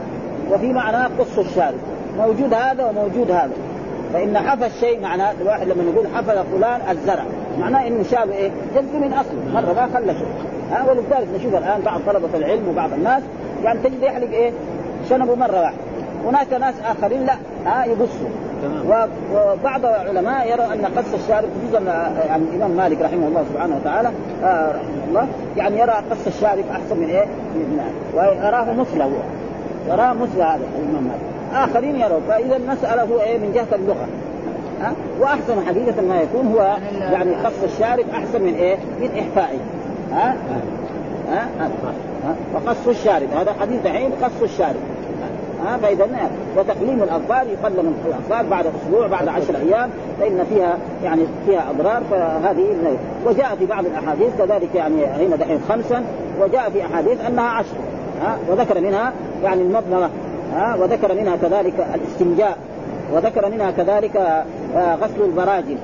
وفي معناه قص الشارب. موجود هذا وموجود هذا. فإن حفى الشيء معناه الواحد لما يقول حفى فلان الزرع معناه إنه شاب إيه؟ جد من اصله مرة ما خلى شيء. ها ولذلك نشوف الآن بعض طلبة العلم وبعض الناس يعني تجد يحلق إيه؟ شنبه مرة واحدة. هناك ناس آخرين لا ها يقصوا وبعض العلماء يرى أن قص الشارب خصوصا يعني الإمام مالك رحمه الله سبحانه وتعالى آه رحمه الله يعني يرى قص الشارب أحسن من إيه؟ من ويراه مثله يراه مثل هذا الإمام مالك. آخرين يروا فإذا المساله هو إيه؟ من جهة اللغة. ها؟ وأحسن حقيقه ما يكون هو يعني قص الشارب أحسن من إيه؟ من إحفائه. ها؟ ها, ها؟ وقص الشارب هذا حديث دحين قص الشارب ها؟ فإذا وتقليم الأظفار يقلم الأظفار بعد أسبوع بعد عشر أيام. فإن فيها يعني فيها أضرار فهذه وجاء في بعض الأحاديث كذلك يعني هنا دحين خمسا وجاء في أحاديث أنها عشر. ها؟ وذكر منها يعني المضمرة. ها وذكر منها كذلك الاستنجاء وذكر منها كذلك آه، غسل البراجم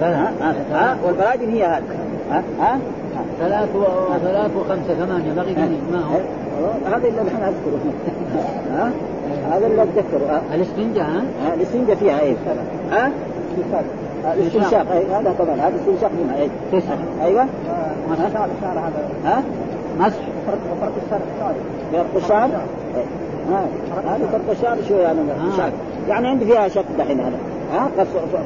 ها ها والبراجم هي هذه. ها ها ثلاث وثلاث وخمسة ثمانية بقي ما هو؟ هذا اللي نحن أذكره. ها هذا اللي اتذكره الاستنجاء ها؟ الاستنجاء فيها إيه؟ ها؟ الاستنشاق هذا طبعا هذا استنشاق منها إيه؟ أيوه. مسح هذا. ها؟ مسح. وفرق الشعر فرق الشعر هذه فرق الشعر شو يعني شعر يعني عندي فيها شك دحين هذا ها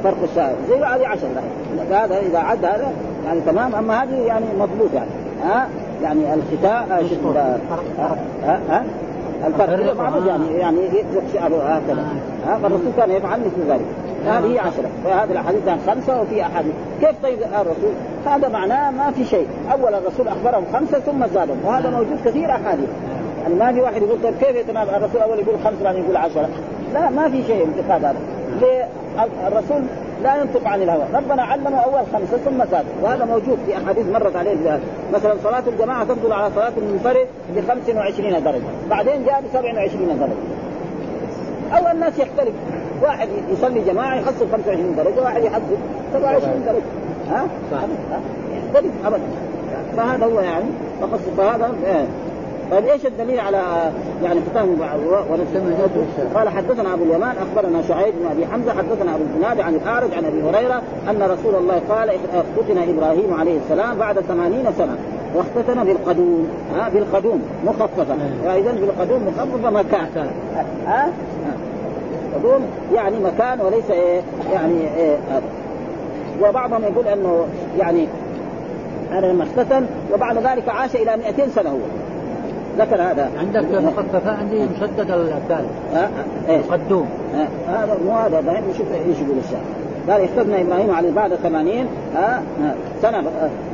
فرق الشعر زي هذه 10 دحين. هذا إذا عد هذا يعني تمام. أما هذه يعني مضبوط يعني. ها يعني الختاء ها ها الفرق معروف يعني يعني يطلق شعره هكذا. ها فالرسول كان يفعل مثل ذلك. هذه هي عشرة. فهذه الأحاديث خمسة وفي أحاديث. كيف طيب الرسول؟ هذا معناه ما في شيء. أول الرسول أخبرهم خمسة ثم زادهم. وهذا موجود كثير أحاديث. يعني ما في واحد يقول طيب كيف يتنام الرسول أول يقول خمسه بعدين يقول عشرة. لا ما في شيء انتقاد هذا. الرسول لا ينطق عن الهوى. ربنا علمه أول خمسة ثم زاد وهذا موجود في أحاديث مرت عليه بهذا مثلا صلاة الجماعة تفضل على صلاة المنفرد ب 25 درجة. بعدين جاء ب 27 درجة. أو الناس يختلف. واحد يصلي جماعة يحصل 25 درجة واحد يحصل 27 درجة. ها؟ ابدا. فهذا هو يعني فهذا طيب إيش الدليل على يعني ختام قال حدثنا أبو اليمان أخبرنا شعيب بن أبي حمزة حدثنا أبو الزناد عن الاعرج عن أبي هريرة أن رسول الله قال اختتن إبراهيم عليه السلام بعد ثمانين سنة واختتن بالقدوم ها بالقدوم مخففة. فاذا بالقدوم مخففة مكان. ها؟ قدوم يعني مكان وليس إيه يعني إيه وبعضهم يقول أنه يعني هذا لما اختتن وبعد ذلك عاش إلى 200 سنة هو. ذكر هذا. عندك مخففه عندي مشدد الثالث إيه. قدوم هذا مو هذا بعدين نشوف إيش يقول الشاعر قال اخترنا إبراهيم عليه بعد 80 ها سنة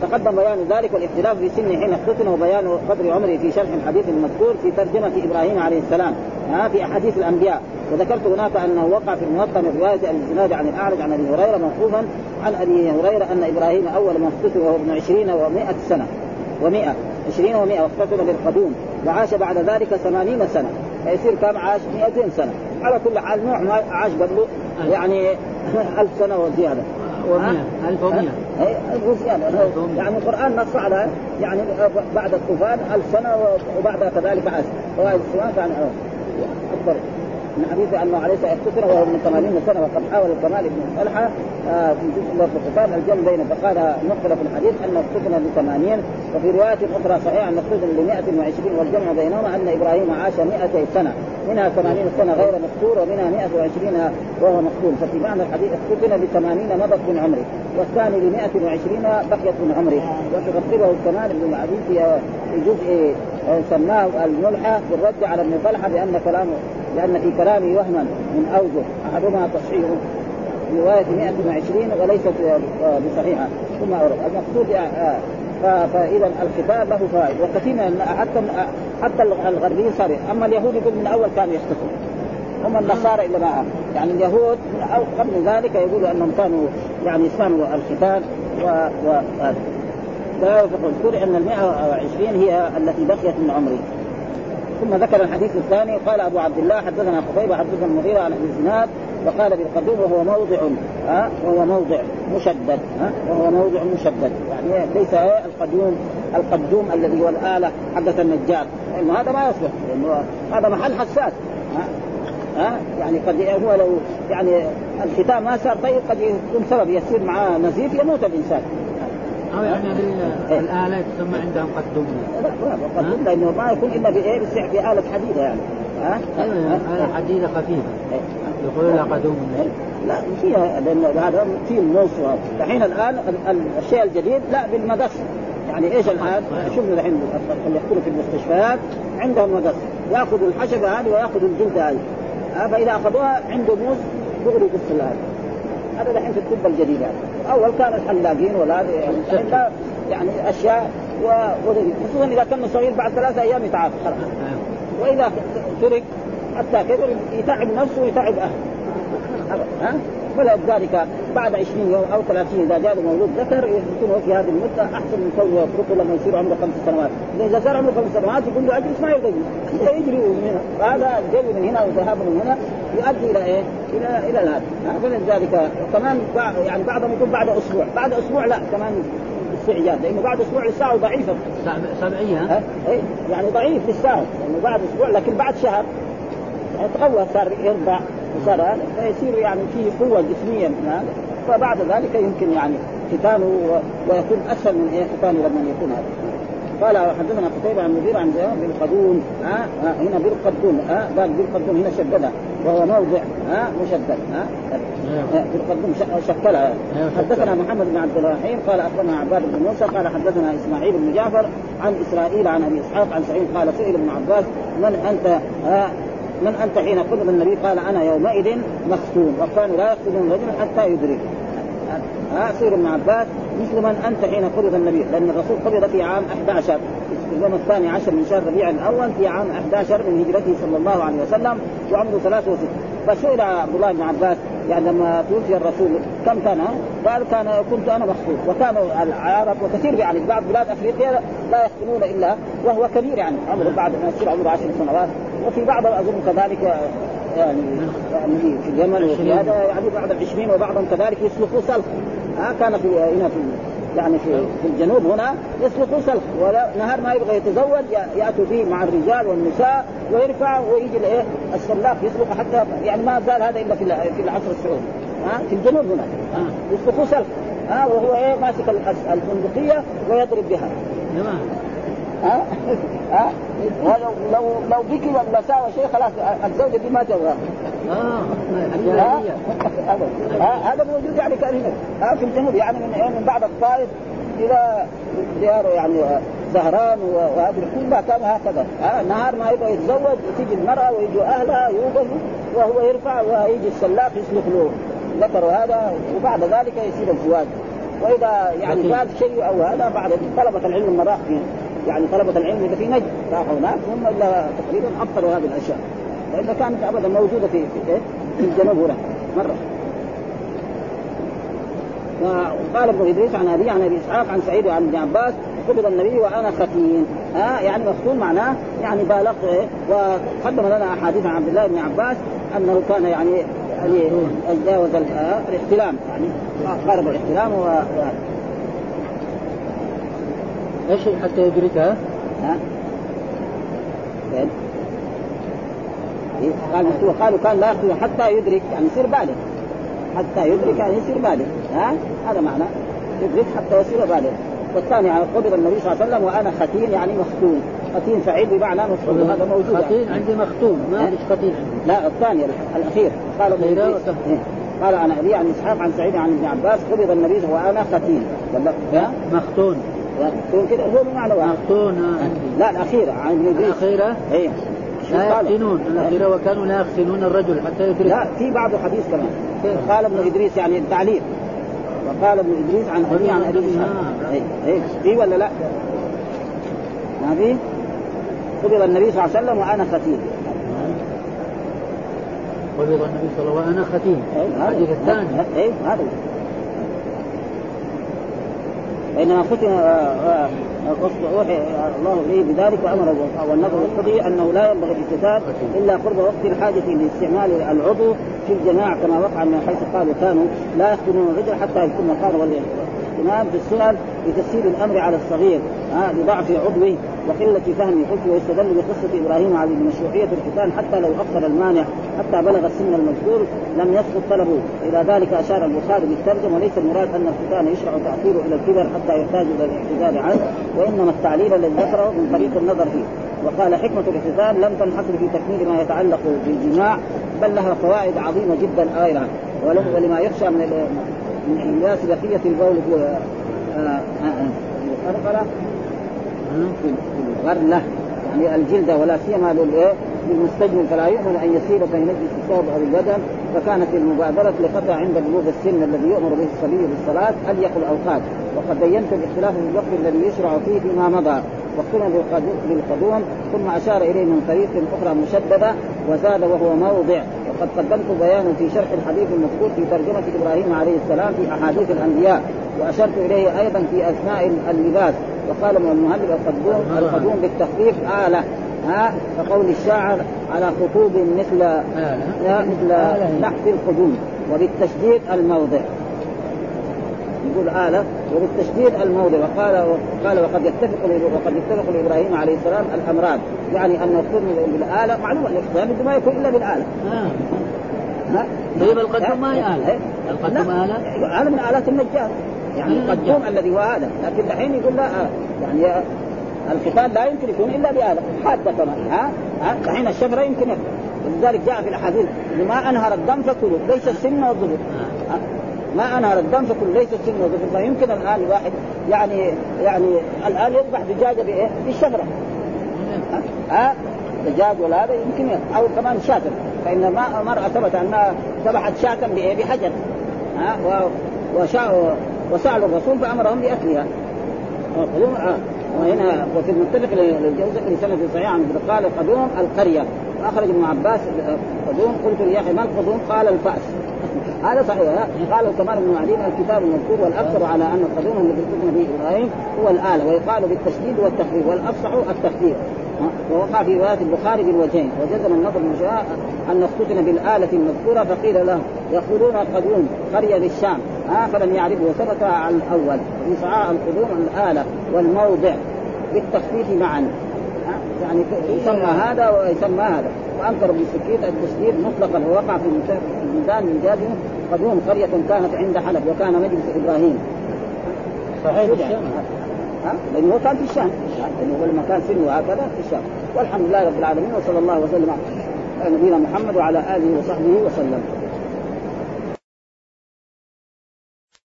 تقدم بيان ذلك والاختلاف في سنه حين اختتن وبيان قدر عمره في شرح الحديث المذكور في ترجمة إبراهيم عليه السلام ها في أحاديث الأنبياء. وذكرت هناك انه وقع في الموطا من روايه الزناد عن الأعرج عن أبي هريرة موقوفا عن أبي هريرة أن إبراهيم أول ما اختتن وهو ابن عشرين و100 سنة و100 عشرين و100 واختتن بالقدوم وعاش بعد ذلك ثمانين سنة فيصير كم؟ عاش 200 سنة. على كل حال نوح ما عاش قبله يعني ألف سنة وزيادة. و100 ألف ومئة ألف وزيادة. يعني القرآن نص على يعني بعد الطوفان ألف سنة وبعد كذلك عاش. وهذا السؤال كان أكبر. من حديث انه عليه الصلاه والسلام وهو من 80 سنة وقد حاول الكمال بن طلحة آه في جزء من الخطاب الجمع بينه فقال نقل في الحديث انه اختتن ب 80 وفي رواية أخرى صحيحه انه اختتن ب 120 والجمع بينهما أن إبراهيم عاش 200 سنة منها 80 سنة غير مقتول ومنها 120 وهو مقتول. ففي معنى الحديث اختتن ب 80 مضت من عمره والثاني ب 120 بقيت من عمره. وتقربه الكمال بن العزيز في جزء سماه الملحى بالرد على ابن طلحة بأن كلامه لأن في كلامه وهما من أوجه. أحدهما تصحيح رواية 120 وليست بصحيحة. ثم أورد. المقصود آه، فإذا الختان له فائد وكثير من حتى حتى الغربيين صار أما اليهود يقول من أول كانوا يختفون هم النصارى إلا ما يعني اليهود من قبل ذلك يقولوا أنهم كانوا يعني يسمعوا الختان و, و... لا يذكر أن ال 120 هي التي بقيت من عمره ثم ذكر الحديث الثاني قال أبو عبد الله حدثنا قتيبة حدثنا المغيرة عن ابي الزناد وقال بالقدوم وهو موضع ها وهو موضع مشدد ها وهو موضع مشدد. يعني ليس القدوم القدوم الذي هو الآلة حقة النجار. لأنه هذا ما يصلح لأنه هذا محل حساس ها ها يعني قد هو لو يعني الختام ما صار طيب قد يكون سبب يصير معاه نزيف يموت الإنسان. أو يعني الاله تسمى عندهم قدوم لا قدوم لأنه ما يكون إلا بايه باله حديده يعني. ها؟ أيوه حديده خفيفة. إيه. يقولون لها قدوم لا فيها لأن هذا في النص الحين الآن الشيء الجديد لا بالمقص يعني إيش الآن؟ شوفوا الحين اللي يدخلوا في المستشفيات؟ عندهم مقص يأخذوا الحشبه هذه ويأخذوا الجلد هذه. فإذا أخذوها عنده موز دغري يقص هذا الحين في الطب الجديد يعني. اول كان الحلاقين ولا يعني, يعني أشياء خصوصا إذا كان صغير بعد ثلاثة أيام يتعافى خلاص وإذا ترك حتى كبر يتعب نفسه ويتعب أهله. ها؟ ولذلك بعد 20 يوم أو 30 إذا جاء مولود ذكر يكون في هذه المدة أحسن من كونه يتركه لما يصير عمره خمس سنوات، إذا صار عمره خمس سنوات يقول له اجلس ما يرضى يجري من هنا، هذا الجري من هنا وذهاب من هنا يؤدي إلى إيه؟ إلى إلى هذا، فلذلك وكمان يعني بعضهم يقول بعد أسبوع، بعد أسبوع لا كمان استعجال. لأنه بعد أسبوع لساعه ضعيفة. سبعيه؟ اي يعني ضعيف لساعه لأنه بعد أسبوع لكن بعد شهر. يعني تقوى صار يرضع وصار هذا فيصير يعني فيه قوة جسميا فبعد ذلك يمكن يعني ختانه ويكون أسهل من إيه ختانه لما يكون هذا. قال حدثنا قتيبة عن مدير عن بالقدون ها؟ آه هنا بالقدون ها؟ آه قال بالقدون هنا شددها وهو موضع ها؟ آه مشدد ها؟ آه بالقدون شكلها حدثنا محمد بن عبد الرحيم قال أخبرنا عباد بن موسى قال حدثنا إسماعيل بن جعفر عن إسرائيل عن أبي إسحاق عن سعيد قال سئل ابن عباس من أنت؟ ها؟ من أنت حين قبض النبي قال أنا يومئذ مختون وكانوا لا يقتلون رجلا حتى يدرك. ها سير ابن عباس مثل من أنت حين قبض النبي لأن الرسول قبض في عام 11 في اليوم الثاني عشر من شهر ربيع الأول في عام 11 من هجرته صلى الله عليه وسلم وعمره 63 فسئل عبد الله بن عباس يعني لما توفي الرسول كم كان؟ قال كان كنت أنا مخطوب وكان العرب وكثير يعني بعض بلاد أفريقيا لا يختنون إلا وهو كبير يعني عمره بعد ما يصير عمره عشر سنوات. وفي بعض أظن كذلك يعني يعني في اليمن وفي هذا يعني بعد العشرين وبعضهم كذلك يسلكوا سلخ ها كان في هنا في يعني في في الجنوب هنا يسلكوا سلخ ولا نهار ما يبغى يتزوج يأتوا به مع الرجال والنساء ويرفع ويجي الايه السلاخ يسلخ حتى يعني ما زال هذا إلا في في العصر السعودي. ها في الجنوب هنا. يسلكوا سلخ ها وهو إيه ماسك البندقيه ويضرب بها. تمام. ها؟ ها؟ ولو لو لو بكي ولا ساوى شيء خلاص الزوجة دي ما تبغى. هذا موجود يعني كان هنا. في الجنوب يعني من من بعد الطائف إلى ديار يعني زهران وهذه كلها كان هكذا. آه نهار ما يبغى يتزوج تيجي المرأة ويجوا أهلها يوقفوا وهو يرفع ويجي السلاق يسلخ له ذكر هذا وبعد ذلك يصير الزواج. وإذا يعني فات شيء أو هذا بعد طلبة العلم المراحل يعني طلبة العلم اللي في نجد راحوا هناك هم إلا تقريبا أبطلوا هذه الأشياء. لأنها كانت ابدا موجودة في في, في الجنوب هنا مرة. وقال ابن إدريس عن ابي عن أبي إسحاق عن سعيد وعن ابن عباس قبض النبي وأنا ختين ها؟ يعني مفتون معناه يعني بالغت إيه؟ وقدم لنا أحاديث عن عبد الله بن عباس أنه كان يعني يعني تجاوز الاحتلام. يعني قارب الاحتلام و... إيش حتى يدركها؟ ها؟ إيه؟ قال قالوا كان لا يخطو حتى يدرك يعني يصير بالغ. حتى يدرك يعني يصير بالغ. ها؟ هذا معنى. يدرك حتى يصير بالغ. والثاني يعني قبض النبي صلى الله عليه وسلم وأنا ختين يعني مختون. ختين سعيد بمعنى مختون. هذا موجود. ختين عندي مختون. ما عندي. ختين لا الثاني الأخير. قال قال عن ابي عن إسحاق عن سعيد عن ابن عباس قبض النبي وأنا ختين ولا مختون. مختون كده هو بمعنى مختون لا الأخيرة عن الأخيرة؟ اي لا يختنون الأخيرة وكانوا لا يختنون الرجل حتى يدرك لا في بعض الحديث كمان. قال ابن إدريس يعني التعليل. وقال ابن إدريس عن أبي عن أبي اي اي في ولا لا؟ ما في؟ قبض النبي صلى الله عليه وسلم وأنا ختيم قبض النبي صلى الله عليه وسلم وأنا ختيم الحديث الثاني. اي هذا. بينما ختم اوحي الله اليه بذلك وامر والنظر القضي أنه لا ينبغي الاكتتاب إلا قرب وقت الحاجة لاستعمال العضو في الجماع كما وقع من حيث قالوا كانوا لا يختنون الرجل حتى يكون قال في السنن لتسهيل الأمر على الصغير آه لضعف عضوه وقلة فهمه قلت ويستدل بقصة إبراهيم على مشروعية الختان حتى لو أخر المانع حتى بلغ السن المذكور لم يسقط طلبه. إلى ذلك أشار البخاري بالترجمة وليس المراد أن الختان يشرع تأخيره إلى الكبر حتى يحتاج إلى الاعتذار عنه وإنما التعليل الذي ذكره من طريق النظر فيه. وقال حكمة الاختتان لم تنحصر في تكميل ما يتعلق بالجماع بل لها فوائد عظيمة جدا كثيرة ولما يخشى من انحباس بقية البول في القرقرة في الغرلة يعني الجلد ولا سيما للايه؟ للمستجمر فلا يؤمن أن يسيل فينجس الثوب أو البدن. فكانت المبادرة لقطعها عند بلوغ السن الذي يؤمر به الصبي بالصلاة أليق الاوقات وقد بينت الاختلاف في الوقت الذي يشرع فيه فيما مضى. واختلف بالقدوم. ثم أشار إليه من طريق أخرى مشددة وزاد وهو موضع. وقد قدمت بيانا في شرح الحديث المذكور في ترجمة إبراهيم عليه السلام في أحاديث الأنبياء وأشرت إليه أيضا في اثناء اللباس وقال من المهلب القدوم القدوم بالتخفيف آلة ها كقول الشاعر على خطوب مثل لا مثل تحت القدوم وبالتشديد الموضع. يقول آلة وبالتشديد الموضع. وقال وقال وقد يتفق وقد يتفق لإبراهيم عليه السلام الأمران. يعني أن يقتل بالاله معلوم أن الاقتدام ما يكون إلا بالاله آه. ها طيب القدوم ما هي آلة القدوم آلة آلة من آلات النجار. يعني القدوم الذي هو هذا لكن دحين يقول لا آه. يعني الختان لا يمكن يكون إلا بآلة حادة كمان ها؟ ها؟ دحين الشفرة يمكن يكون. ولذلك جاء في الأحاديث ما أنهر الدم فكلوا ليس السن والظهر ما انهر الدم فكل ليس السن والظهر فيمكن الآن الواحد يعني يعني الآن يذبح دجاجه بإيه؟ بالشفره ها؟ دجاج ولا هذا يمكن أو كمان شاة فإن ما مرأة ثبت أنها ذبحت شاة بإيه؟ بحجر. ها؟ وشاء وسألوا الرسول فأمرهم بأكلها. وهنا وفي المتفق للجوزة سنة صحيح عن قال القدوم القرية. أخرج ابن عباس القدوم قلت يا أخي ما القدوم؟ قال الفأس. هذا صحيح. قال كمان ابن معدين الكتاب المذكور والاكثر على أن القدوم الذي ارتكب به إبراهيم هو الاله ويقال بالتشديد والتخفيف والافصح التخفيف. ووقع في رواية البخاري بالوجهين. وجزم النظر بن أن اختتن بالآلة المذكورة فقيل له يقولون قدوم قرية بالشام ها؟ فلم يعرفه وثبت على الأول في صعاء القدوم الآلة والموضع بالتخفيف معا. يعني يسمى هذا ويسمى هذا. وأنكر ابن السكيت التشديد مطلقا ووقع في الميزان من جازم قدوم قرية كانت عند حلب وكان مجلس إبراهيم. صحيح الشام. ها؟ لأنه هو كان في الشام. لأنه هو لما كان سنه هكذا في الشام. والحمد لله رب العالمين وصلى الله وسلم على نبينا محمد وعلى آله وصحبه وسلم.